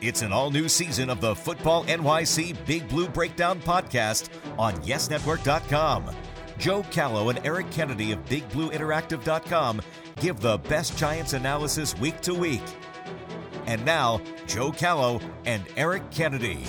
It's an all new season of the Football NYC Big Blue Breakdown podcast on YesNetwork.com. Joe Callow and Eric Kennedy of BigBlueInteractive.com give the best Giants analysis week to week. And now, Joe Callow and Eric Kennedy.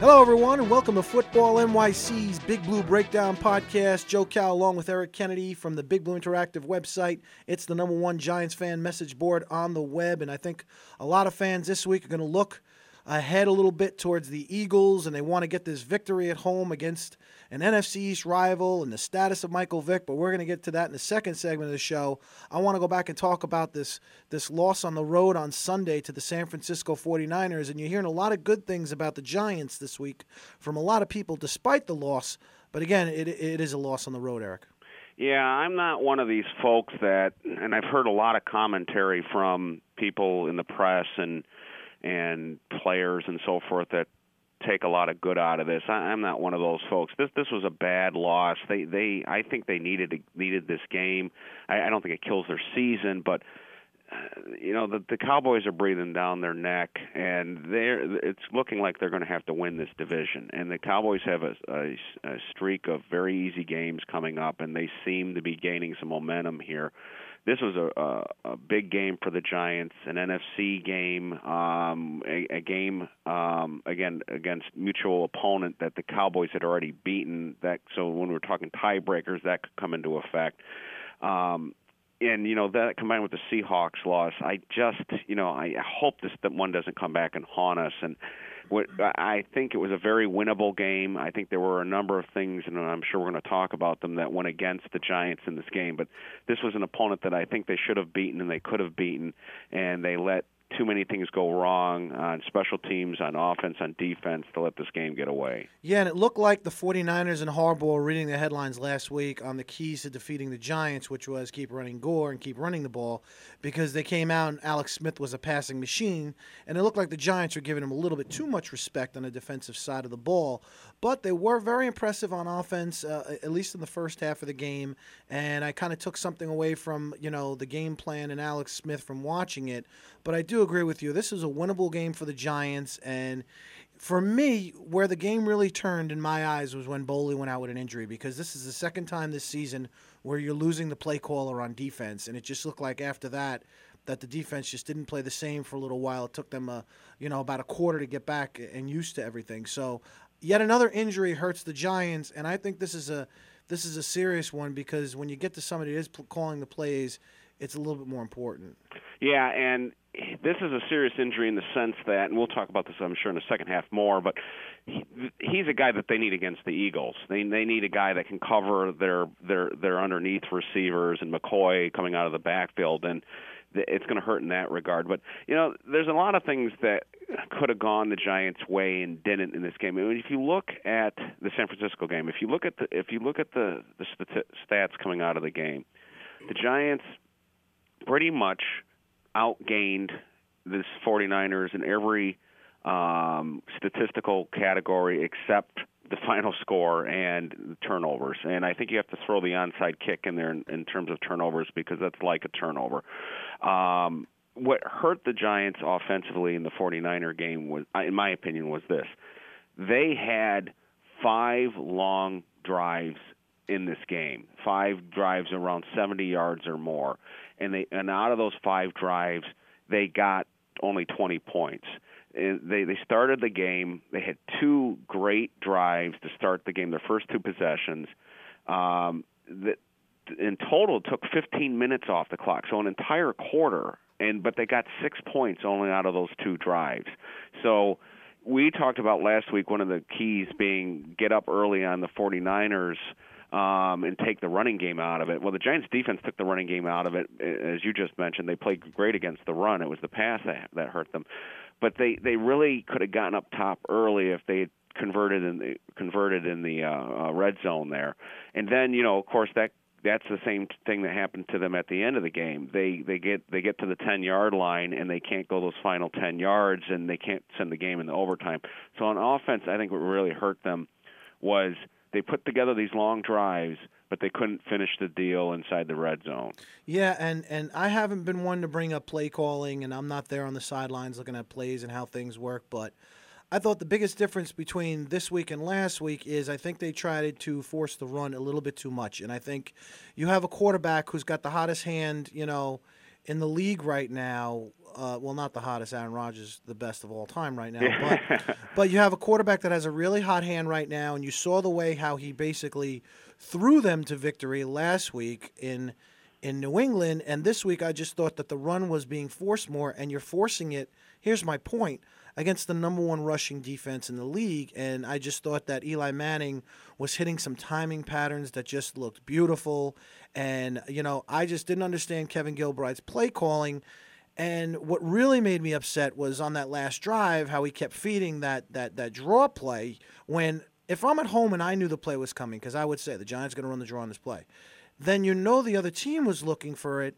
Hello, everyone, and welcome to Football NYC's Big Blue Breakdown podcast. Joe Cal, along with Eric Kennedy from the Big Blue Interactive website. It's the number one Giants fan message board on the web, and I think a lot of fans this week are going to look ahead a little bit towards the Eagles, and they want to get this victory at home against an NFC East rival and the status of Michael Vick. But we're going to get to that in the second segment of the show. I want to go back and talk about this this loss on the road on Sunday to the San Francisco 49ers, and you're hearing a lot of good things about the Giants this week from a lot of people, despite the loss. But again, it, it is a loss on the road, Eric. Yeah, I'm not one of these folks that, and I've heard a lot of commentary from people in the press and and players and so forth that take a lot of good out of this. I, I'm not one of those folks. This this was a bad loss. They they I think they needed needed this game. I, I don't think it kills their season, but uh, you know the the Cowboys are breathing down their neck, and they're it's looking like they're going to have to win this division. And the Cowboys have a, a, a streak of very easy games coming up, and they seem to be gaining some momentum here this was a, a, a big game for the Giants, an NFC game, um, a, a game um, again against mutual opponent that the Cowboys had already beaten. That so when we're talking tiebreakers, that could come into effect. Um, and you know that combined with the Seahawks loss, I just you know I hope this that one doesn't come back and haunt us. And what I think it was a very winnable game. I think there were a number of things, and I'm sure we're going to talk about them that went against the Giants in this game. But this was an opponent that I think they should have beaten and they could have beaten, and they let too many things go wrong on special teams, on offense, on defense to let this game get away. Yeah, and it looked like the 49ers and Harbaugh reading the headlines last week on the keys to defeating the Giants, which was keep running Gore and keep running the ball, because they came out and Alex Smith was a passing machine, and it looked like the Giants were giving him a little bit too much respect on the defensive side of the ball. But they were very impressive on offense, uh, at least in the first half of the game, and I kind of took something away from you know the game plan and Alex Smith from watching it. But I do agree with you. This is a winnable game for the Giants, and for me, where the game really turned in my eyes was when Boley went out with an injury because this is the second time this season where you're losing the play caller on defense, and it just looked like after that that the defense just didn't play the same for a little while. It took them a you know about a quarter to get back and used to everything. So yet another injury hurts the Giants, and I think this is a this is a serious one because when you get to somebody that is calling the plays, it's a little bit more important. Yeah, and this is a serious injury in the sense that, and we'll talk about this, I'm sure, in the second half more. But he, he's a guy that they need against the Eagles. They they need a guy that can cover their their their underneath receivers and McCoy coming out of the backfield, and it's going to hurt in that regard. But you know, there's a lot of things that could have gone the Giants' way and didn't in this game. I mean, if you look at the San Francisco game, if you look at the if you look at the the stats coming out of the game, the Giants pretty much outgained this 49ers in every um, statistical category except the final score and turnovers. And I think you have to throw the onside kick in there in, in terms of turnovers because that's like a turnover. Um, what hurt the Giants offensively in the 49er game was, in my opinion, was this: they had five long drives in this game, five drives around 70 yards or more, and they and out of those five drives they got only 20 points. And they they started the game. They had two great drives to start the game. Their first two possessions. Um, that in total took 15 minutes off the clock, so an entire quarter. And but they got six points only out of those two drives. So we talked about last week one of the keys being get up early on the 49ers um, and take the running game out of it. Well, the Giants' defense took the running game out of it, as you just mentioned. They played great against the run. It was the pass that that hurt them, but they they really could have gotten up top early if they had converted in the converted in the uh, uh, red zone there. And then you know, of course, that that's the same thing that happened to them at the end of the game. They they get they get to the 10 yard line and they can't go those final 10 yards and they can't send the game into overtime. So on offense, I think what really hurt them was they put together these long drives but they couldn't finish the deal inside the red zone. Yeah, and and I haven't been one to bring up play calling, and I'm not there on the sidelines looking at plays and how things work, but. I thought the biggest difference between this week and last week is I think they tried to force the run a little bit too much. And I think you have a quarterback who's got the hottest hand, you know, in the league right now. Uh, well, not the hottest. Aaron Rodgers, the best of all time right now. But, but you have a quarterback that has a really hot hand right now, and you saw the way how he basically threw them to victory last week in in New England. And this week, I just thought that the run was being forced more, and you're forcing it. Here's my point against the number one rushing defense in the league. And I just thought that Eli Manning was hitting some timing patterns that just looked beautiful. And, you know, I just didn't understand Kevin Gilbride's play calling. And what really made me upset was on that last drive how he kept feeding that that that draw play when if I'm at home and I knew the play was coming because I would say the Giants going to run the draw on this play, then you know the other team was looking for it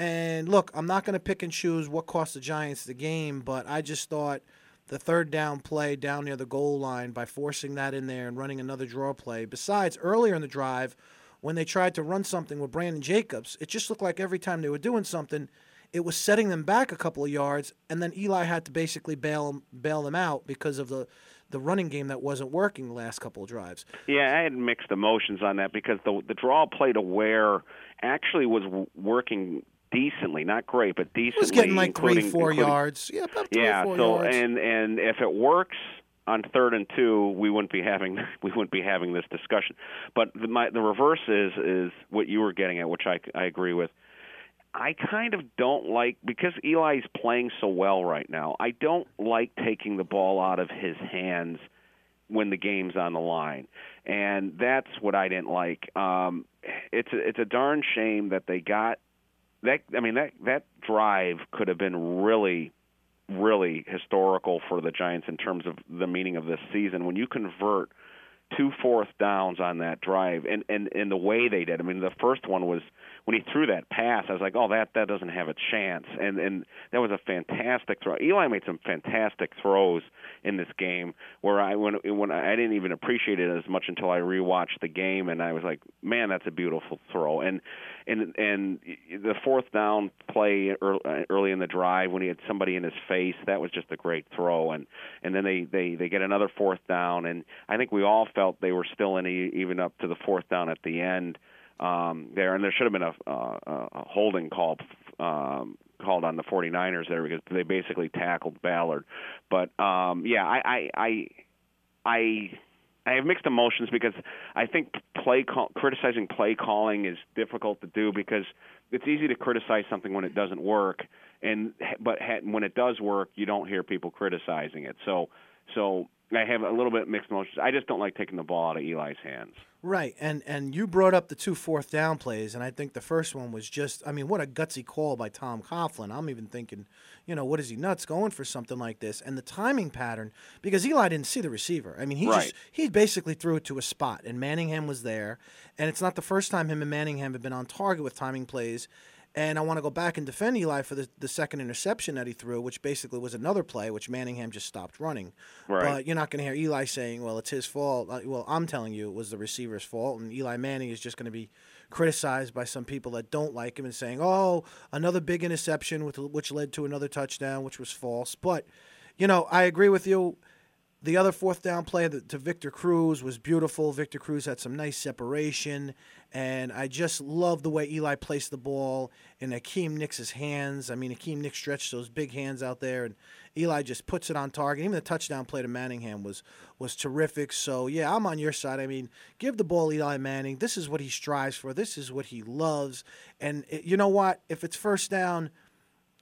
and look, I'm not going to pick and choose what cost the Giants the game, but I just thought the third down play down near the goal line by forcing that in there and running another draw play. Besides, earlier in the drive, when they tried to run something with Brandon Jacobs, it just looked like every time they were doing something, it was setting them back a couple of yards, and then Eli had to basically bail bail them out because of the the running game that wasn't working the last couple of drives. Yeah, I had mixed emotions on that because the the draw play to where actually was working decently, not great, but decently. Was getting like three, four yards. Yeah, about three, yeah. Four so yards. and and if it works on third and two, we wouldn't be having we wouldn't be having this discussion. But the my, the reverse is is what you were getting at, which I I agree with. I kind of don't like because Eli's playing so well right now. I don't like taking the ball out of his hands when the game's on the line, and that's what I didn't like. Um, it's a, it's a darn shame that they got that I mean that that drive could have been really really historical for the Giants in terms of the meaning of this season. When you convert two fourth downs on that drive and and and the way they did. I mean the first one was when he threw that pass, I was like, "Oh, that that doesn't have a chance." And and that was a fantastic throw. Eli made some fantastic throws in this game where I when when I didn't even appreciate it as much until I rewatched the game and I was like, "Man, that's a beautiful throw." And and and the fourth down play early in the drive when he had somebody in his face, that was just a great throw. And and then they they they get another fourth down, and I think we all felt they were still in even up to the fourth down at the end um, there, and there should have been a, uh, a holding call um, called on the 49ers there because they basically tackled Ballard. But um, yeah, I, I I I I have mixed emotions because I think play call, criticizing play calling is difficult to do because it's easy to criticize something when it doesn't work, and but when it does work, you don't hear people criticizing it. So so I have a little bit mixed emotions. I just don't like taking the ball out of Eli's hands. Right, and and you brought up the two fourth down plays, and I think the first one was just, I mean, what a gutsy call by Tom Coughlin. I'm even thinking, you know, what is he nuts going for something like this? And the timing pattern, because Eli didn't see the receiver. I mean, he right. just he basically threw it to a spot, and Manningham was there, and it's not the first time him and Manningham have been on target with timing plays. And I want to go back and defend Eli for the, the second interception that he threw, which basically was another play, which Manningham just stopped running. Right. But you're not going to hear Eli saying, well, it's his fault. Uh, well, I'm telling you it was the receiver's fault. And Eli Manning is just going to be criticized by some people that don't like him and saying, oh, another big interception, with, which led to another touchdown, which was false. But, you know, I agree with you. The other fourth down play to Victor Cruz was beautiful. Victor Cruz had some nice separation, and I just love the way Eli placed the ball in Hakeem Nicks' hands. I mean, Hakeem Nicks stretched those big hands out there, and Eli just puts it on target. Even the touchdown play to Manningham was was terrific. So yeah, I'm on your side. I mean, give the ball Eli Manning. This is what he strives for. This is what he loves. And it, you know what? If it's first down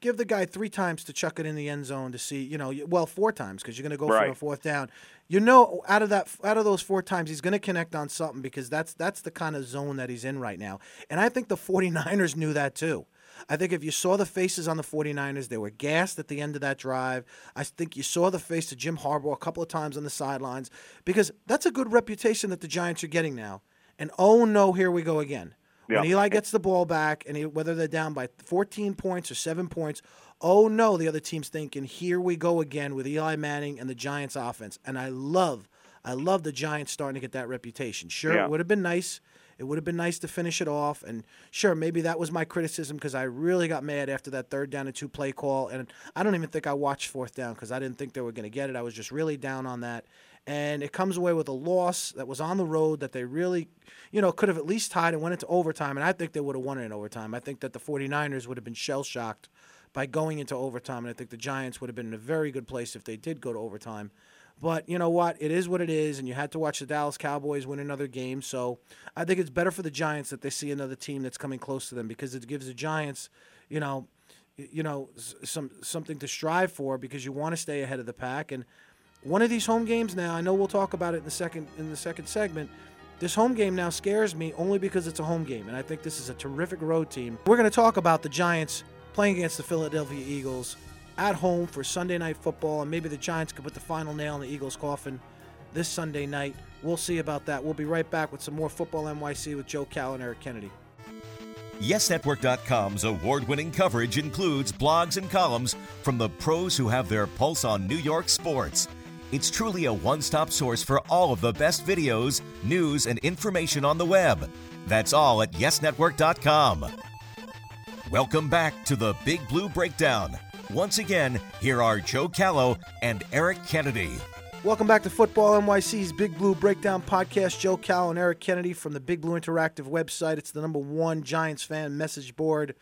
give the guy three times to chuck it in the end zone to see, you know, well, four times because you're going to go right. for a fourth down. You know, out of that, out of those four times, he's going to connect on something because that's that's the kind of zone that he's in right now. And I think the 49ers knew that too. I think if you saw the faces on the 49ers, they were gassed at the end of that drive. I think you saw the face of Jim Harbaugh a couple of times on the sidelines because that's a good reputation that the Giants are getting now. And oh no, here we go again. When Eli gets the ball back, and he, whether they're down by 14 points or seven points, oh no, the other team's thinking, here we go again with Eli Manning and the Giants offense. And I love, I love the Giants starting to get that reputation. Sure, yeah. it would have been nice It would have been nice to finish it off. And sure, maybe that was my criticism because I really got mad after that third down and two play call. And I don't even think I watched fourth down because I didn't think they were going to get it. I was just really down on that. And it comes away with a loss that was on the road that they really, you know, could have at least tied and went into overtime. And I think they would have won it in overtime. I think that the 49ers would have been shell shocked by going into overtime. And I think the Giants would have been in a very good place if they did go to overtime. But you know what? It is what it is, and you had to watch the Dallas Cowboys win another game. So I think it's better for the Giants that they see another team that's coming close to them because it gives the Giants, you know, you know, some something to strive for because you want to stay ahead of the pack. And one of these home games now, I know we'll talk about it in the second in the second segment. This home game now scares me only because it's a home game, and I think this is a terrific road team. We're going to talk about the Giants playing against the Philadelphia Eagles at home for Sunday night football, and maybe the Giants could put the final nail in the Eagles' coffin this Sunday night. We'll see about that. We'll be right back with some more Football NYC with Joe Cal and Eric Kennedy. YesNetwork.com's award winning coverage includes blogs and columns from the pros who have their pulse on New York sports. It's truly a one stop source for all of the best videos, news, and information on the web. That's all at YesNetwork.com. Welcome back to the Big Blue Breakdown once again, here are Joe Callow and Eric Kennedy. Welcome back to Football NYC's Big Blue Breakdown podcast. Joe Callow and Eric Kennedy from the Big Blue Interactive website. It's the number one Giants fan message board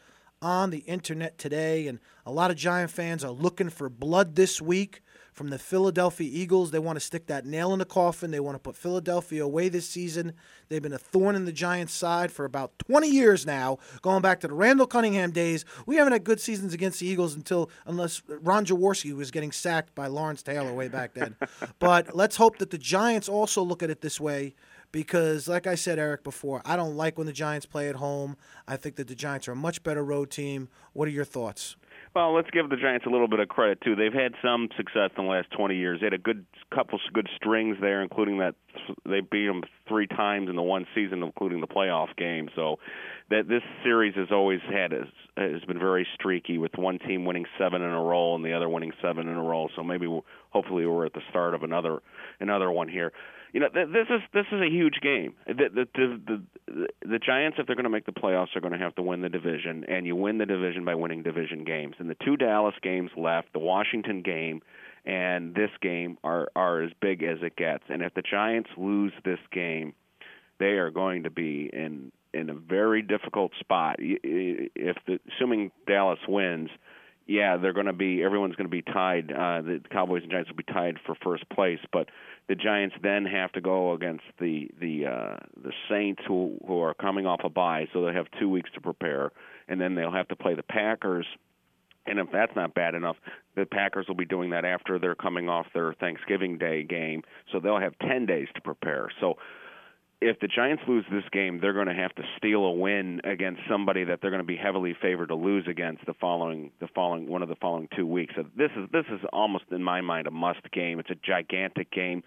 on the internet today, and a lot of Giant fans are looking for blood this week from the Philadelphia Eagles. They want to stick that nail in the coffin. They want to put Philadelphia away this season. They've been a thorn in the Giants' side for about 20 years now, going back to the Randall Cunningham days. We haven't had good seasons against the Eagles until, unless Ron Jaworski was getting sacked by Lawrence Taylor way back then. but let's hope that the Giants also look at it this way because, like I said, Eric, before, I don't like when the Giants play at home. I think that the Giants are a much better road team. What are your thoughts? Well, let's give the Giants a little bit of credit too. They've had some success in the last 20 years. They had a good couple good strings there, including that they beat them three times in the one season, including the playoff game. So that this series has always had has been very streaky, with one team winning seven in a row and the other winning seven in a row. So maybe we'll, hopefully we're at the start of another another one here you know th- this is this is a huge game. The the the, the, the Giants, if they're going to make the playoffs, are going to have to win the division, and you win the division by winning division games. And the two Dallas games left, the Washington game and this game are are as big as it gets. And if the Giants lose this game, they are going to be in in a very difficult spot. If the, assuming Dallas wins, yeah, they're going to be everyone's going to be tied. Uh, the Cowboys and Giants will be tied for first place, but the Giants then have to go against the the uh, the Saints who who are coming off a bye, so they'll have two weeks to prepare, and then they'll have to play the Packers. And if that's not bad enough, the Packers will be doing that after they're coming off their Thanksgiving Day game, so they'll have 10 days to prepare. So if the Giants lose this game, they're going to have to steal a win against somebody that they're going to be heavily favored to lose against the following the following one of the following two weeks. So this is this is almost in my mind a must game. It's a gigantic game,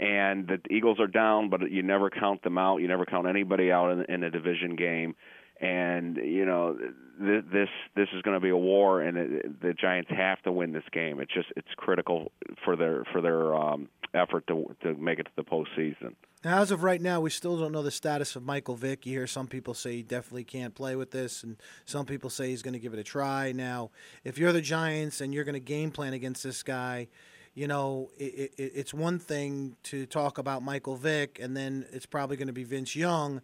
and the Eagles are down, but you never count them out. You never count anybody out in, in a division game and you know th- this this is going to be a war, and it, the Giants have to win this game. It's just it's critical for their for their um, effort to to make it to the postseason. Now, as of right now, we still don't know the status of Michael Vick. You hear some people say he definitely can't play with this, and some people say he's going to give it a try. Now, if you're the Giants and you're going to game plan against this guy, you know, it, it, it's one thing to talk about Michael Vick, and then it's probably going to be Vince Young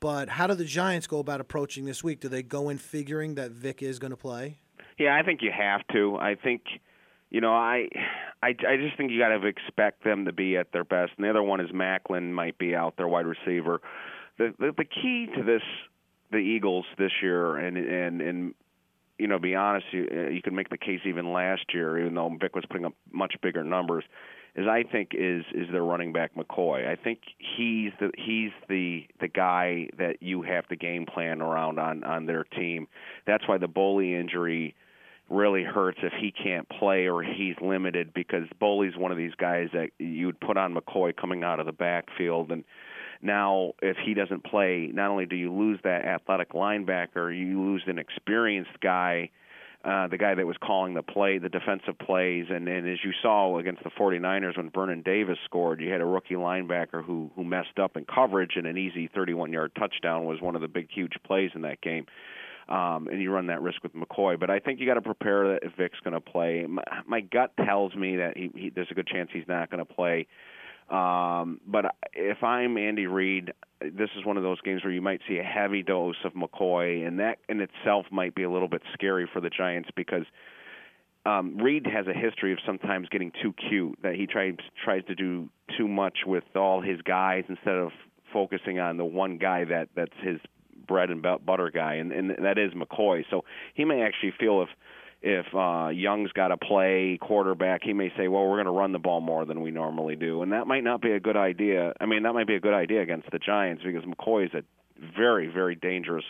but how do the Giants go about approaching this week? Do they go in figuring that Vick is going to play? Yeah, I think you have to. I think, you know, I, I, I just think you got to expect them to be at their best. And the other one is Maclin might be out their wide receiver. The, the the key to this, the Eagles this year, and and and you know, be honest, you uh, you can make the case even last year, even though Vick was putting up much bigger numbers is I think is is their running back McCoy. I think he's the he's the the guy that you have to game plan around on on their team. That's why the Boley injury really hurts if he can't play or he's limited because Boley's one of these guys that you would put on McCoy coming out of the backfield and now if he doesn't play not only do you lose that athletic linebacker you lose an experienced guy uh, the guy that was calling the play, the defensive plays, and, and as you saw against the 49ers when Vernon Davis scored, you had a rookie linebacker who who messed up in coverage, and an easy 31-yard touchdown was one of the big, huge plays in that game. Um, and you run that risk with McCoy, but I think you got to prepare that if Vick's going to play. My, my gut tells me that he, he, there's a good chance he's not going to play. Um, but if I'm Andy Reid, this is one of those games where you might see a heavy dose of McCoy, and that in itself might be a little bit scary for the Giants because um, Reid has a history of sometimes getting too cute. That he tries tries to do too much with all his guys instead of focusing on the one guy that that's his bread and butter guy, and, and that is McCoy. So he may actually feel if if uh, Young's got to play quarterback, he may say, "Well, we're going to run the ball more than we normally do," and that might not be a good idea. I mean, that might be a good idea against the Giants because McCoy is a very, very dangerous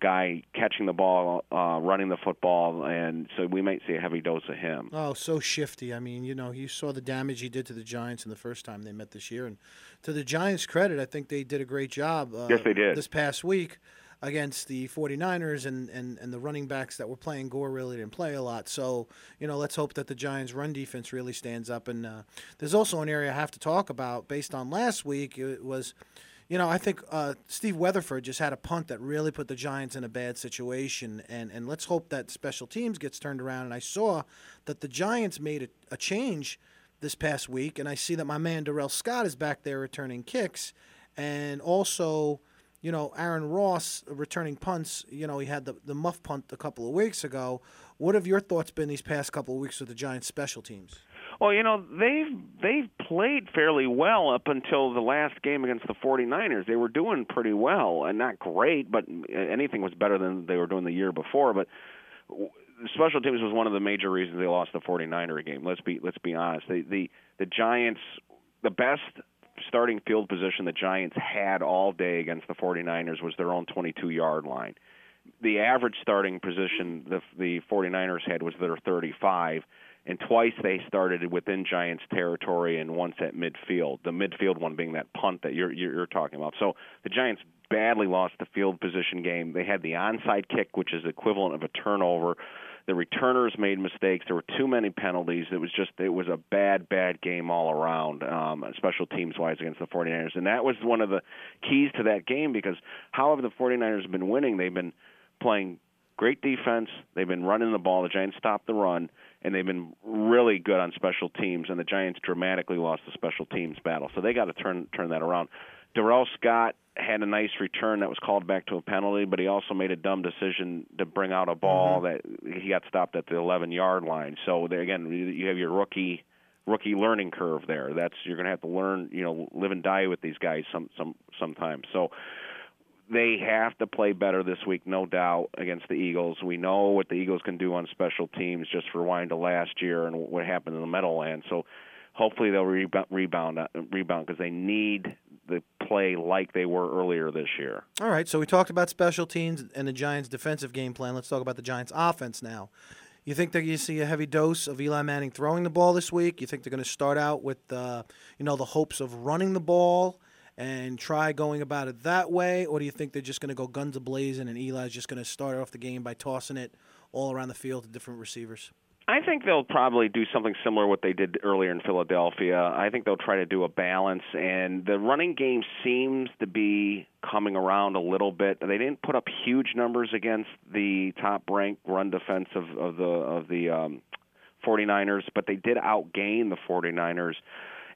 guy catching the ball, uh, running the football, and so we might see a heavy dose of him. Oh, so shifty. I mean, you know, you saw the damage he did to the Giants in the first time they met this year, and to the Giants' credit, I think they did a great job. Uh, yes, they did this past week against the 49ers and, and, and the running backs that were playing. Gore really didn't play a lot. So, you know, let's hope that the Giants' run defense really stands up. And uh, there's also an area I have to talk about based on last week. It was, you know, I think uh, Steve Weatherford just had a punt that really put the Giants in a bad situation. And, and let's hope that special teams gets turned around. And I saw that the Giants made a, a change this past week. And I see that my man Da'Rel Scott is back there returning kicks. And also – you know, Aaron Ross returning punts. You know, he had the, the muff punt a couple of weeks ago. What have your thoughts been these past couple of weeks with the Giants' special teams? Well, you know, they've they've played fairly well up until the last game against the 49ers. They were doing pretty well and not great, but uh, anything was better than they were doing the year before, but special teams was one of the major reasons they lost the 49er game. Let's be let's be honest. The the the Giants the best starting field position the Giants had all day against the 49ers was their own 22 yard line. The average starting position the the 49ers had was their 35 and twice they started within Giants territory and once at midfield. The midfield one being that punt that you're you're talking about. So the Giants badly lost the field position game. They had the onside kick which is equivalent of a turnover the returners made mistakes. There were too many penalties. It was just it was a bad, bad game all around, um, special teams wise against the 49ers. And that was one of the keys to that game because however the 49ers have been winning, they've been playing great defense. They've been running the ball. The Giants stopped the run, and they've been really good on special teams. And the Giants dramatically lost the special teams battle, so they got to turn turn that around. Da'Rel Scott had a nice return that was called back to a penalty, but he also made a dumb decision to bring out a ball mm-hmm. that he got stopped at the 11 yard line. So there, again, you have your rookie rookie learning curve there. That's you're going to have to learn, you know, live and die with these guys some some sometimes. So they have to play better this week, no doubt, against the Eagles. We know what the Eagles can do on special teams. Just for rewind to last year and what happened in the Meadowlands. So hopefully they'll rebound rebound rebound because they need the play like they were earlier this year. All right, so we talked about special teams and the Giants' defensive game plan. Let's talk about the Giants' offense now. You think that you see a heavy dose of Eli Manning throwing the ball this week? You think they're going to start out with, uh, you know, the hopes of running the ball and try going about it that way, or do you think they're just going to go guns a blazing and Eli's just going to start off the game by tossing it all around the field to different receivers? I think they'll probably do something similar what they did earlier in Philadelphia. I think they'll try to do a balance, and the running game seems to be coming around a little bit. They didn't put up huge numbers against the top-ranked run defense of, of the of the um, 49ers, but they did outgain the 49ers.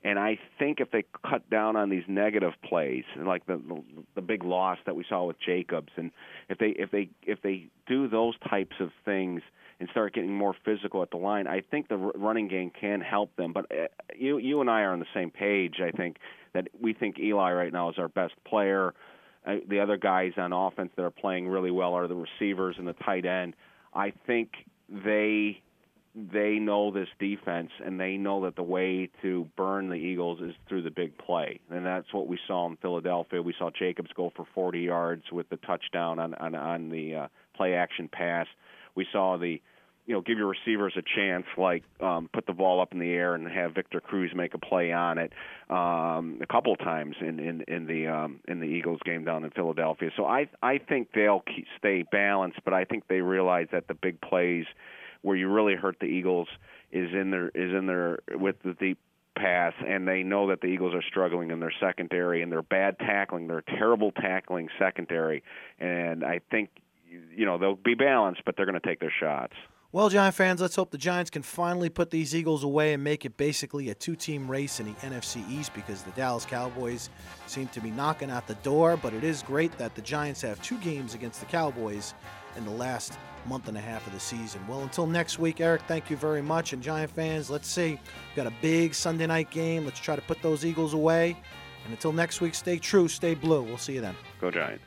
And I think if they cut down on these negative plays, like the, the the big loss that we saw with Jacobs, and if they if they if they do those types of things and start getting more physical at the line, I think the running game can help them. But uh, you you and I are on the same page. I think that we think Eli right now is our best player. Uh, the other guys on offense that are playing really well are the receivers and the tight end. I think they they know this defense and they know that the way to burn the Eagles is through the big play. And that's what we saw in Philadelphia. We saw Jacobs go for 40 yards with the touchdown on on, on the uh, play action pass. We saw the you know, give your receivers a chance, like um, put the ball up in the air and have Victor Cruz make a play on it um, a couple times in in in the um, in the Eagles game down in Philadelphia. So I I think they'll keep, stay balanced, but I think they realize that the big plays where you really hurt the Eagles is in their is in their with the deep pass, and they know that the Eagles are struggling in their secondary and their bad tackling, their terrible tackling secondary, and I think you know they'll be balanced, but they're going to take their shots. Well, Giant fans, let's hope the Giants can finally put these Eagles away and make it basically a two team race in the NFC East because the Dallas Cowboys seem to be knocking out the door. But it is great that the Giants have two games against the Cowboys in the last month and a half of the season. Well, until next week, Eric, thank you very much. And Giant fans, let's see. We've got a big Sunday night game. Let's try to put those Eagles away. And until next week, stay true, stay blue. We'll see you then. Go Giants.